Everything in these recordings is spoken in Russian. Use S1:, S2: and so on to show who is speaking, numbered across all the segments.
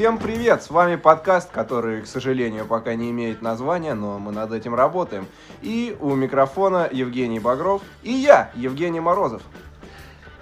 S1: Всем привет! С вами подкаст, который, к сожалению, пока не имеет названия, но мы над этим работаем. И у микрофона Евгений Багров и я, Евгений Морозов.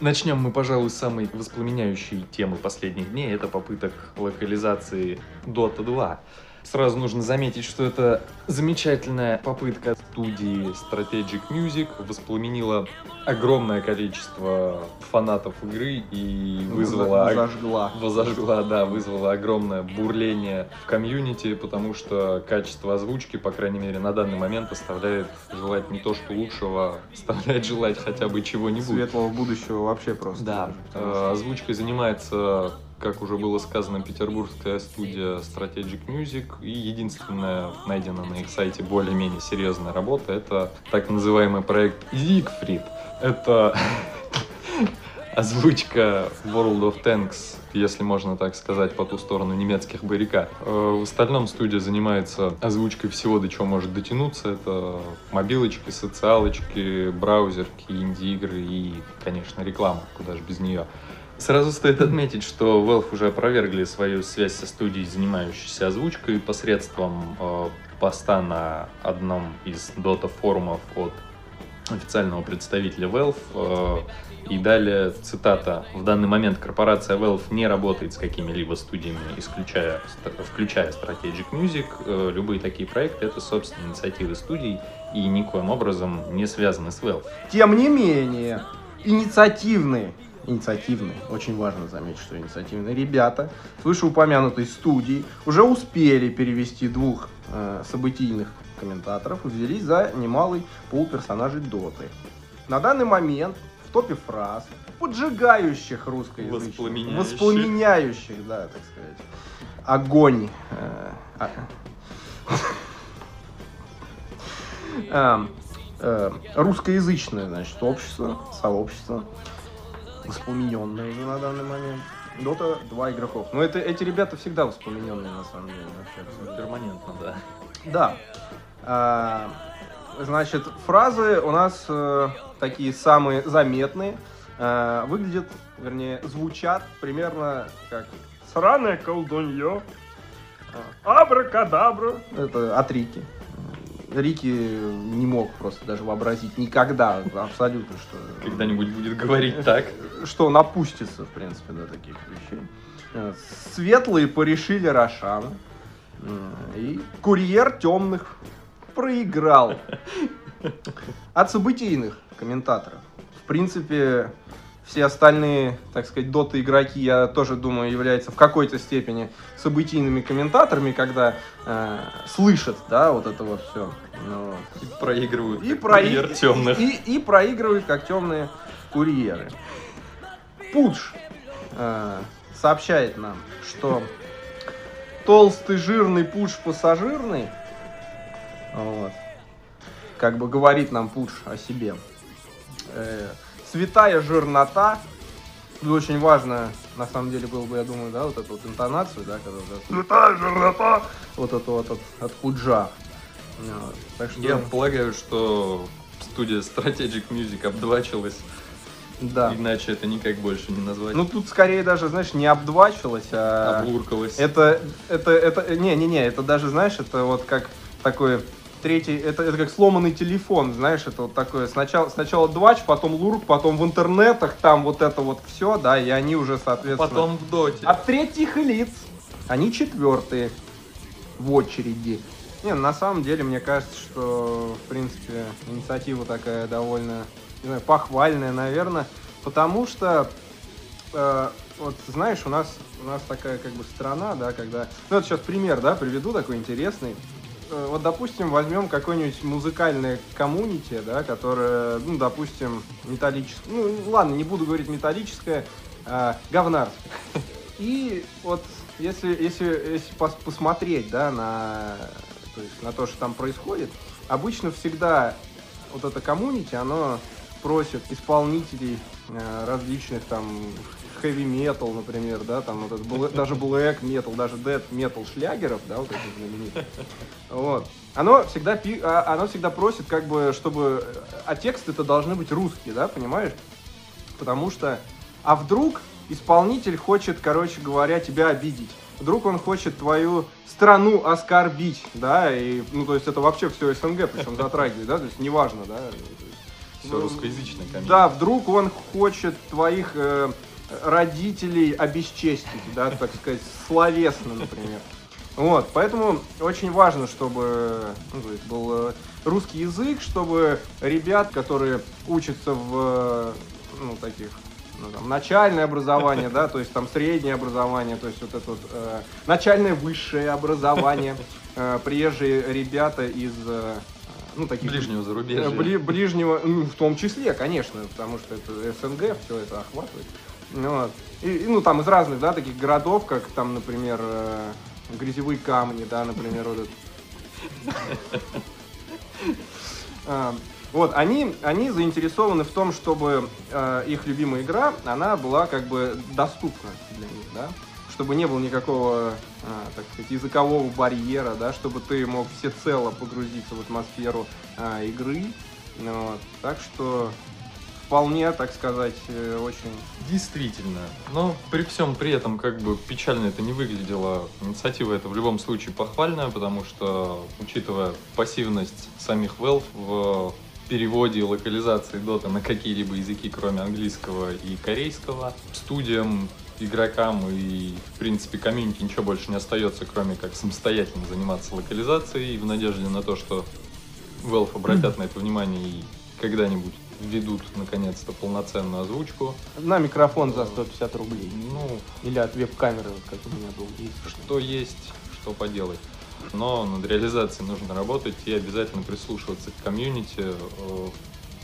S2: Начнем мы, пожалуй, с самой воспламеняющей темы последних дней. Это попыток локализации Dota 2. Сразу нужно заметить, что это замечательная попытка студии Strategic Music воспламенила огромное количество фанатов игры и вызвала...
S1: Зажгла.
S2: Возожгла, да, вызвала огромное бурление в комьюнити, потому что качество озвучки, по крайней мере, на данный момент оставляет желать не то, что лучшего, оставляет желать хотя бы чего-нибудь.
S1: Светлого будущего вообще просто.
S2: Да,
S1: даже, что-
S2: э, озвучкой занимается, как уже было сказано, петербургская студия Strategic Music. И единственная найдена на их сайте более-менее серьезная работа это так называемый проект Siegfried. Это озвучка World of Tanks, если можно так сказать, по ту сторону немецких баррикад. Э, В остальном студия занимается озвучкой всего, до чего может дотянуться. Это мобилочки, социалочки, браузерки, инди-игры и, конечно, реклама, куда же без нее. Сразу стоит отметить, что Valve уже опровергли свою связь со студией, занимающейся озвучкой, посредством э, поста на одном из Dota форумов от официального представителя Valve. э, и далее цитата. В данный момент корпорация Valve не работает с какими-либо студиями, исключая, включая Strategic Music. Э, Любые такие проекты — это, собственно, инициативы студий и никоим образом не связаны с Valve.
S1: Тем не менее, инициативные, инициативные, очень важно заметить, что инициативные ребята вышеупомянутой студии уже успели перевести двух э, событийных комментаторов и взялись за немалый пул персонажей Доты. На данный момент в топе фраз, поджигающих русскоязычных,
S2: Воспламеняющих.
S1: воспламеняющих, да, так сказать, огонь. э, а- Эм, э, русскоязычное, значит, общество, сообщество, воспламененное уже на данный момент. Дота два игроков. Но это, эти ребята всегда воспламененные, на самом деле, вообще.
S2: Перманентно, да.
S1: Да. А, значит, фразы у нас э, такие самые заметные. А, выглядят, вернее, звучат примерно как «Сраное колдунье», а, «Абракадабра». Это от Рики. Рики не мог просто даже вообразить никогда абсолютно, что...
S2: Когда-нибудь будет говорить так.
S1: Что он опустится, в принципе, до таких вещей. Светлые порешили Рошана. И курьер темных проиграл. От событийных комментаторов. В принципе, все остальные, так сказать, доты игроки, я тоже думаю, являются в какой-то степени событийными комментаторами, когда э, слышат, да, вот это вот все.
S2: И проигрывают.
S1: И,
S2: как
S1: прои-
S2: курьер темных.
S1: и, и проигрывают как темные курьеры. Пудж э, сообщает нам, что толстый жирный пудж пассажирный, вот, как бы говорит нам пудж о себе. Э, святая жирнота. Тут очень важно, на самом деле, было бы, я думаю, да, вот эту вот интонацию, да, когда вот святая жирнота, вот это вот от, от пуджа. Вот. Так что,
S2: Я полагаю, что студия Strategic Music обдвачилась,
S1: да.
S2: иначе это никак больше не назвать.
S1: Ну тут скорее даже, знаешь, не обдвачилось, а
S2: Облуркалась.
S1: это, это, это, не, не, не, это даже, знаешь, это вот как такой третий, это, это как сломанный телефон, знаешь, это вот такое, сначала, сначала двач, потом лурк, потом в интернетах, там вот это вот все, да, и они уже, соответственно,
S2: Потом в доте.
S1: от третьих лиц, они четвертые в очереди. Не, на самом деле, мне кажется, что, в принципе, инициатива такая довольно, не знаю, похвальная, наверное, потому что, э, вот, знаешь, у нас, у нас такая, как бы, страна, да, когда... Ну, вот сейчас пример, да, приведу такой интересный. Э, Вот, допустим, возьмем какое-нибудь музыкальное коммунити, да, которое, ну, допустим, металлическое, ну, ладно, не буду говорить металлическое, а, говнарское. И вот если, если, если пос- посмотреть, да, на, то есть на то, что там происходит, обычно всегда вот это коммунити, оно просит исполнителей э, различных там heavy metal, например, да, там вот этот блэ- даже black metal, даже death metal шлягеров, да, вот этих знаменитых. Вот. Оно всегда, пи- а- оно всегда просит, как бы, чтобы... А тексты-то должны быть русские, да, понимаешь? Потому что... А вдруг исполнитель хочет, короче говоря, тебя обидеть. Вдруг он хочет твою страну оскорбить, да, и, ну, то есть это вообще все СНГ, причем затрагивает, да, то есть неважно, да.
S2: Все русскоязычное комедия.
S1: Да, вдруг он хочет твоих э, родителей обесчестить, да, так сказать, словесно, например. Вот, поэтому очень важно, чтобы ну, то есть был э, русский язык, чтобы ребят, которые учатся в ну, таких ну, там, начальное образование, да, то есть там среднее образование, то есть вот это вот э, начальное высшее образование, э, приезжие ребята из э, ну, таких...
S2: Ближнего зарубежья.
S1: Бли, ближнего, ну, в том числе, конечно, потому что это СНГ, все это охватывает. Ну, вот. и, ну, там из разных, да, таких городов, как там, например, э, грязевые камни, да, например, вот. А, Вот, они, они заинтересованы в том, чтобы э, их любимая игра, она была как бы доступна для них, да, чтобы не было никакого, э, так сказать, языкового барьера, да, чтобы ты мог всецело погрузиться в атмосферу э, игры, Ну вот. так что вполне, так сказать, э, очень.
S2: Действительно. Но при всем при этом, как бы печально это не выглядело, инициатива это в любом случае похвальная, потому что, учитывая пассивность самих Valve в переводе и локализации Dota на какие-либо языки, кроме английского и корейского, студиям, игрокам и, в принципе, комьюнити ничего больше не остается, кроме как самостоятельно заниматься локализацией в надежде на то, что Valve обратят на это внимание и когда-нибудь введут наконец-то полноценную озвучку.
S1: на микрофон за 150 рублей.
S2: Ну,
S1: Или от веб-камеры, вот как у меня был. Есть.
S2: что есть, что поделать. Но над реализацией нужно работать и обязательно прислушиваться к комьюнити. Э,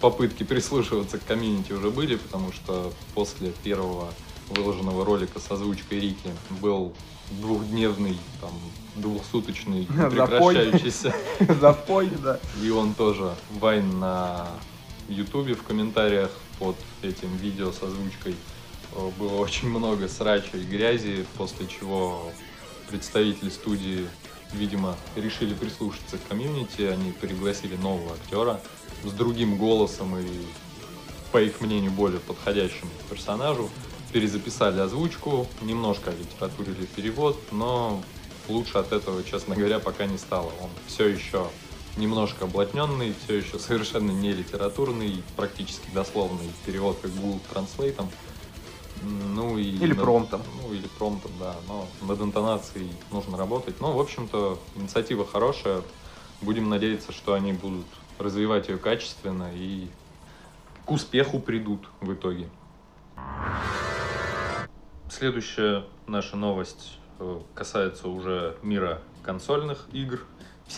S2: Попытки прислушиваться к комьюнити уже были, потому что после первого выложенного ролика с озвучкой Рики был двухдневный, там, двухсуточный, прекращающийся
S1: Запой, да.
S2: и он тоже вайн на Ютубе в комментариях под этим видео с озвучкой э, было очень много срача и грязи, после чего представители студии, видимо, решили прислушаться к комьюнити, они пригласили нового актера с другим голосом и, по их мнению, более подходящим персонажу, перезаписали озвучку, немножко литературили перевод, но лучше от этого, честно говоря, пока не стало. Он все еще немножко облатненный, все еще совершенно не литературный, практически дословный перевод как Google Translate. Ну и
S1: Или
S2: над-
S1: промптом.
S2: Ну или промптом, да. Но над интонацией нужно работать. Но, в общем-то, инициатива хорошая. Будем надеяться, что они будут развивать ее качественно и к успеху придут в итоге. Следующая наша новость э, касается уже мира консольных игр,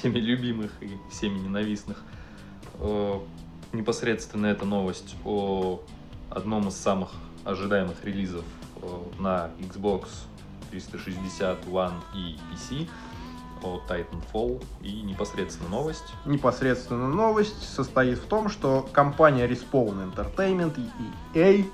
S2: всеми любимых и всеми ненавистных. Э, Непосредственно эта новость о одном из самых ожидаемых релизов э, на Xbox 360 One и PC о Titanfall и непосредственно новость.
S1: Непосредственно новость состоит в том, что компания Respawn Entertainment и EA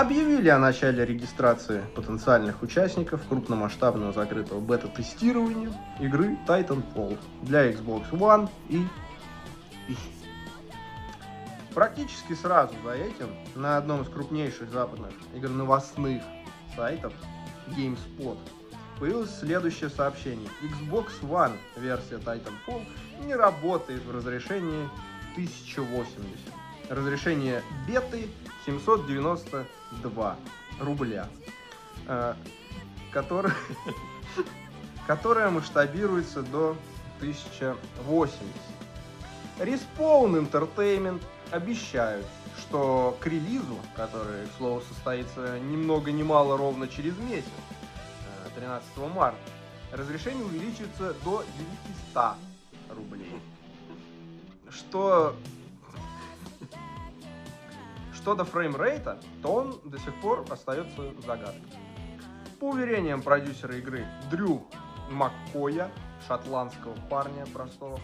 S1: объявили о начале регистрации потенциальных участников крупномасштабного закрытого бета-тестирования игры Titanfall для Xbox One и PC. Практически сразу за этим на одном из крупнейших западных игр-новостных сайтов GameSpot появилось следующее сообщение. Xbox One версия Titanfall не работает в разрешении 1080. Разрешение беты 792 рубля, э, которое, которое масштабируется до 1080. Respawn Entertainment обещают, что к релизу, который, к слову, состоится ни много ни мало ровно через месяц, э, 13 марта, разрешение увеличится до 900 рублей. Что... Что до фреймрейта, то он до сих пор остается загадкой. По уверениям продюсера игры Дрю Маккоя, шотландского парня простого,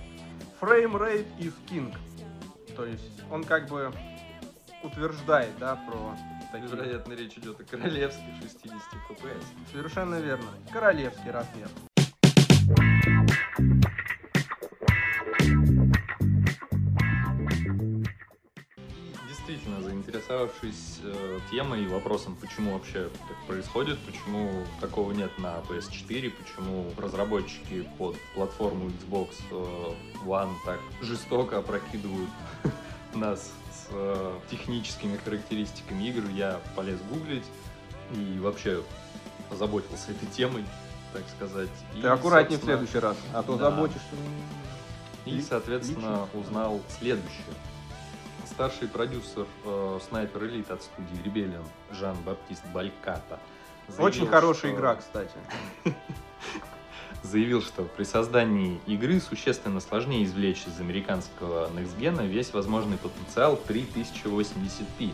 S1: framerate is king. То есть он как бы утверждает, да, про такие...
S2: Вероятно, речь идет о королевских 60 FPS.
S1: Совершенно верно. Королевский размер.
S2: Заинтересовавшись э, темой и вопросом, почему вообще так происходит, почему такого нет на PS4, почему разработчики под платформу Xbox э, One так жестоко опрокидывают нас с э, техническими характеристиками игр, я полез гуглить и вообще озаботился этой темой, так сказать.
S1: Ты
S2: И,
S1: аккуратнее в следующий раз, а то
S2: да.
S1: заботишься.
S2: И, соответственно, узнал следующее. Старший продюсер э, Sniper Elite от студии Rebellion Жан-Баптист Бальката
S1: Очень
S2: заявил,
S1: хорошая
S2: что-
S1: игра, кстати.
S2: заявил, что при создании игры существенно сложнее извлечь из американского Next весь возможный потенциал при 1080p,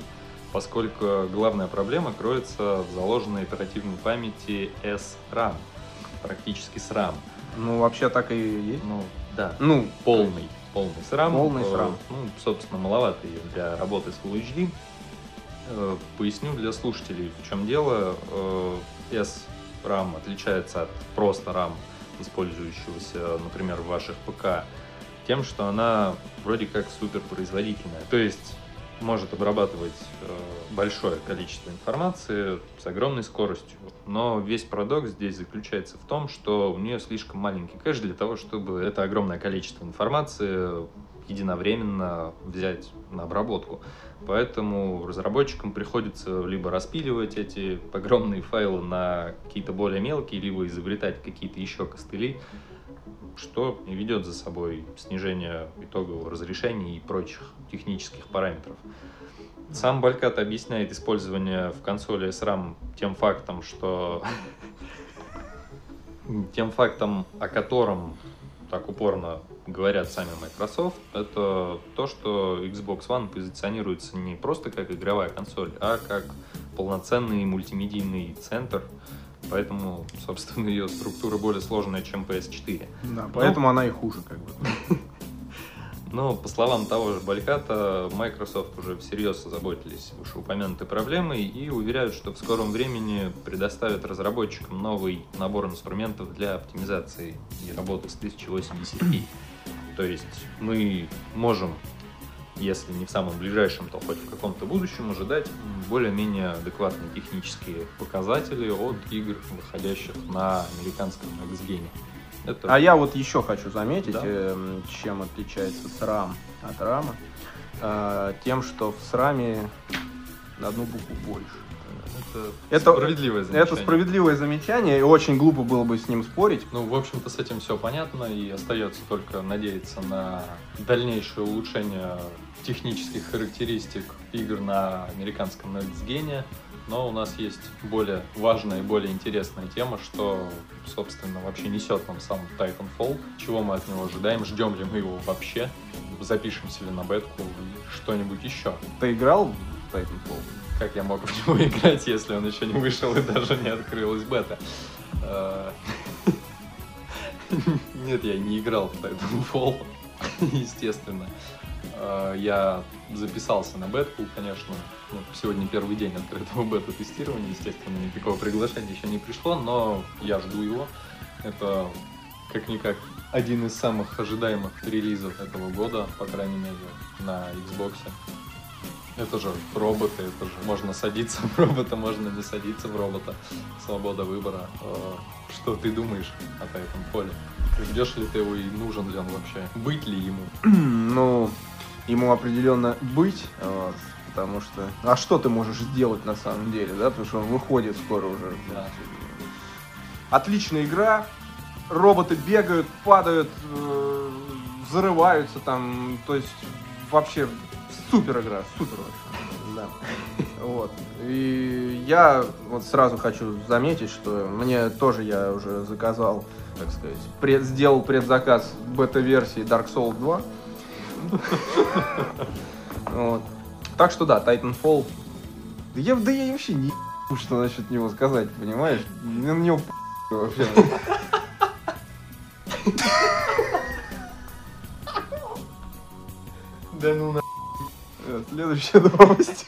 S2: поскольку главная проблема кроется в заложенной оперативной памяти SRAM, практически SRAM.
S1: Ну, вообще так и есть.
S2: Ну, да,
S1: Ну,
S2: полный, полный SRAM.
S1: Полный
S2: Э,
S1: SRAM.
S2: Ну, собственно, маловато ее для работы с Full HD. Э, Поясню для слушателей, в чем дело. Э, SRAM отличается от просто RAM, использующегося, например, в ваших ПК, тем, что она вроде как суперпроизводительная. То есть может обрабатывать э, большое количество информации с огромной скоростью. Но весь парадокс здесь заключается в том, что у нее слишком маленький кэш для того, чтобы это огромное количество информации единовременно взять на обработку. Поэтому разработчикам приходится либо распиливать эти огромные файлы на какие-то более мелкие, либо изобретать какие-то еще костыли, что ведет за собой снижение итогового разрешения и прочих технических параметров. Сам Балькат объясняет использование в консоли SRAM тем фактом, что тем фактом, о котором так упорно говорят сами Microsoft, это то, что Xbox One позиционируется не просто как игровая консоль, а как полноценный мультимедийный центр, поэтому, собственно, ее структура более сложная, чем PS4.
S1: да, поэтому она и хуже, как бы.
S2: Но, по словам того же Бальката, Microsoft уже всерьез озаботились вышеупомянутой проблемой и уверяют, что в скором времени предоставят разработчикам новый набор инструментов для оптимизации и работы с 1080p. То есть мы можем, если не в самом ближайшем, то хоть в каком-то будущем ожидать более-менее адекватные технические показатели от игр, выходящих на американском Gen. Это
S1: А я вот еще хочу заметить,
S2: Да.
S1: эм, чем отличается SRAM от RAM. Э, Тем, что в SRAM на одну букву больше.
S2: Это справедливое замечание.
S1: Это справедливое замечание, и очень глупо было бы с ним спорить.
S2: Ну, в общем-то, с этим все понятно, и остается только надеяться на дальнейшее улучшение технических характеристик игр на американском Next Gen. Но у нас есть более важная и более интересная тема, что, собственно, вообще несет нам сам Titanfall. Чего мы от него ожидаем, ждем ли мы его вообще, запишемся ли на бетку и что-нибудь еще.
S1: Ты играл в Titanfall?
S2: Как я мог в него играть, если он еще не вышел и даже не открылась бета? Э, Нет, я не играл в Titanfall, естественно. Э, Я записался на бетку, конечно. Ну, Сегодня первый день открытого бета-тестирования, естественно, никакого приглашения еще не пришло, но я жду его. Это как-никак один из самых ожидаемых релизов этого года, по крайней мере, на Xbox. Это же роботы, это же можно садиться в робота, можно не садиться в робота. Свобода выбора. Э, Что ты думаешь о этом поле? Ждешь ли ты его и нужен ли он вообще? Быть ли ему?
S1: Ну, ему определенно быть, вот, потому что... А что ты можешь сделать на самом деле, да? Потому что он выходит скоро уже.
S2: Да.
S1: Отличная игра, роботы бегают, падают, э, взрываются там, то есть вообще супер игра, супер вообще. Да. Вот. И я вот сразу хочу заметить, что мне тоже я уже заказал, так сказать, пред- сделал предзаказ бета-версии Dark Souls 2. Вот. Так что да, Titanfall. Да я, да я вообще не что насчет него сказать, понимаешь? На него вообще.
S2: Да ну на...
S1: Следующая новость.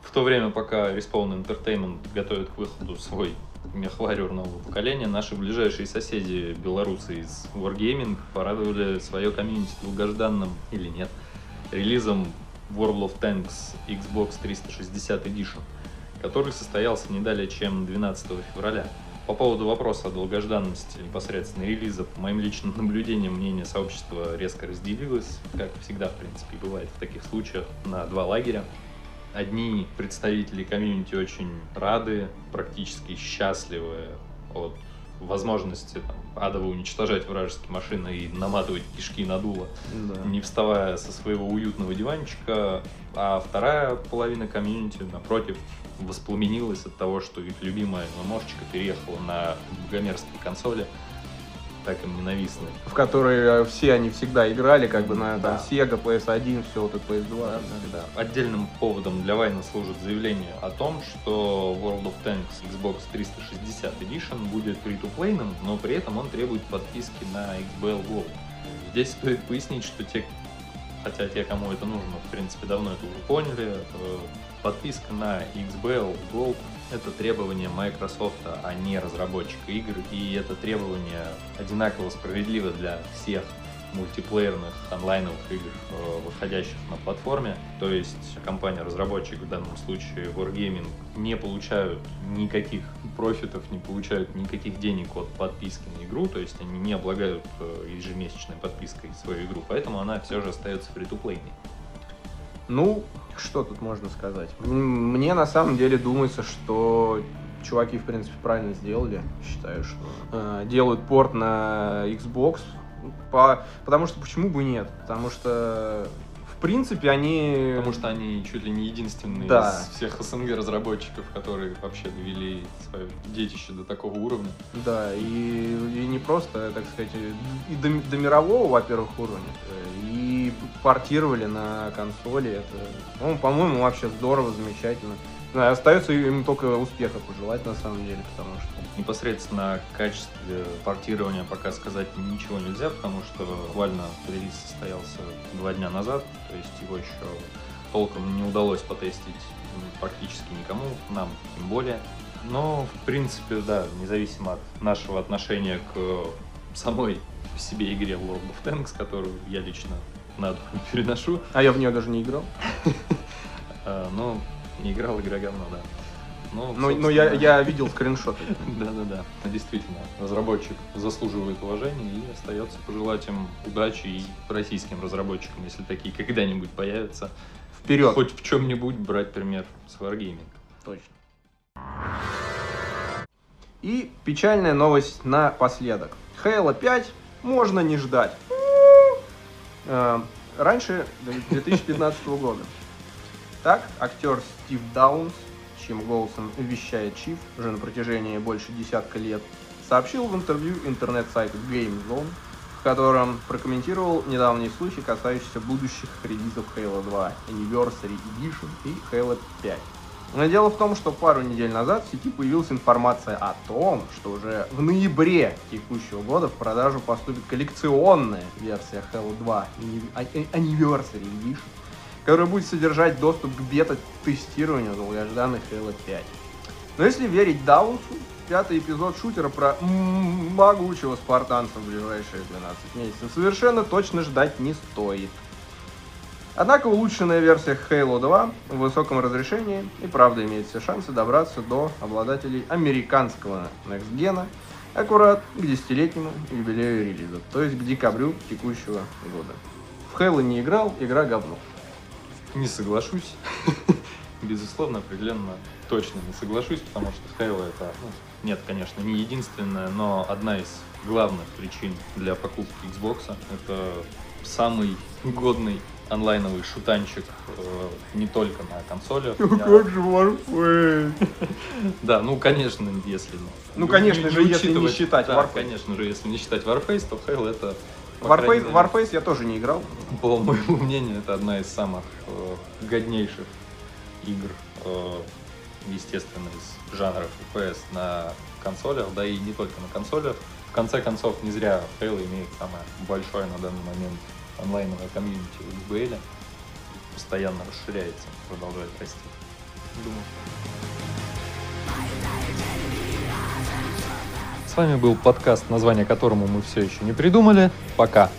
S2: В то время, пока Respawn Entertainment готовит к выходу свой мехварюр нового поколения, наши ближайшие соседи, белорусы из Wargaming, порадовали свое комьюнити долгожданным, или нет, релизом World of Tanks Xbox 360 Edition, который состоялся не далее, чем 12 февраля. По поводу вопроса о долгожданности непосредственно релиза, по моим личным наблюдениям, мнение сообщества резко разделилось, как всегда, в принципе, бывает в таких случаях, на два лагеря. Одни представители комьюнити очень рады, практически счастливы от возможности там, адово уничтожать вражеские машины и наматывать кишки на дуло,
S1: Да.
S2: не вставая со своего уютного диванчика, а вторая половина комьюнити, напротив, воспламенилась от того, что их любимая ММОшечка переехала на богомерзкие консоли, так им ненавистные.
S1: В которые э, все они всегда играли, как бы на там,
S2: Да.
S1: Sega, PS1, все вот это PS2.
S2: Да, да, да. Отдельным поводом для войны служит заявление о том, что World of Tanks Xbox 360 Edition будет free-to-playным, но при этом он требует подписки на XBL Gold. Здесь стоит пояснить, что те, хотя те, кому это нужно, в принципе, давно это уже поняли, подписка на XBL Gold это требование Microsoft, а не разработчика игр, и это требование одинаково справедливо для всех мультиплеерных онлайновых игр, э, выходящих на платформе. То есть компания-разработчик, в данном случае Wargaming, не получают никаких профитов, не получают никаких денег от подписки на игру, то есть они не облагают э, ежемесячной подпиской свою игру, поэтому она все же остается фри-то-плейной.
S1: Ну, что тут можно сказать? Мне на самом деле думается, что чуваки, в принципе, правильно сделали. Считаю, что э, делают порт на Xbox. По... Потому что почему бы нет? Потому что, принципе, они...
S2: Потому что они чуть ли не единственные
S1: Да.
S2: из всех СНГ разработчиков, которые вообще довели свое детище до такого уровня.
S1: Да, и, и не просто, так сказать, и до, до мирового, во-первых, уровня, э, и портировали на консоли. Это, ну, по-моему, вообще здорово, замечательно. Остается им только успеха пожелать, на самом деле, потому что...
S2: Непосредственно о качестве портирования пока сказать ничего нельзя, потому что буквально релиз состоялся два дня назад, то есть его еще толком не удалось потестить практически никому, нам тем более. Но, в принципе, да, независимо от нашего отношения к самой по себе игре World of Tanks, которую я лично на дух не переношу,
S1: А я в нее даже не играл.
S2: а, но не играл игра говно, да. Ну,
S1: Но, но я, я видел скриншоты.
S2: Да-да-да. Действительно, разработчик заслуживает уважения и остается пожелать им удачи и российским разработчикам, если такие когда-нибудь появятся,
S1: Вперед!
S2: хоть в чем-нибудь брать пример с Wargaming.
S1: Точно. И печальная новость напоследок. Halo 5 можно не ждать. Э, Раньше 2015 года. Так, актер Стив Даунс, чьим голосом вещает Чиф уже на протяжении больше десятка лет, сообщил в интервью интернет-сайту Game Zone, в котором прокомментировал недавний случай, касающийся будущих релизов Halo 2 Anniversary Edition и Halo 5. Но дело в том, что пару недель назад в сети появилась информация о том, что уже в ноябре текущего года в продажу поступит коллекционная версия Halo 2 Anni- а- э, Anniversary Edition, которая будет содержать доступ к бета-тестированию долгожданных Halo 5. Но если верить Даунсу, пятый эпизод шутера про могучего спартанца в ближайшие 12 месяцев совершенно точно ждать не стоит. Однако улучшенная версия Halo 2 в высоком разрешении и правда имеет все шансы добраться до обладателей американского Next Gen аккурат к десятилетнему юбилею релиза, то есть к декабрю текущего года. В Halo не играл, игра говно.
S2: Не соглашусь. Безусловно, определенно точно не соглашусь, потому что Halo это, ну, нет, конечно, не единственная, но одна из главных причин для покупки Xbox. Это самый годный онлайновый шутанчик э, не только на консолях. Я-
S1: же Warface?
S2: Да, ну, конечно, если...
S1: Ну, конечно же, если не считать Warface.
S2: конечно же, если не считать Warface, то Halo это...
S1: Warface, Warface я тоже не играл.
S2: По моему мнению, это одна из самых э, годнейших игр, э, естественно, из жанра FPS на консолях, да и не только на консолях. В конце концов, не зря Halo имеет самое большое на данный момент онлайновое комьюнити в XBL. Постоянно расширяется, продолжает расти. Думаю, что- вами был подкаст, название которому мы все еще не придумали. Пока.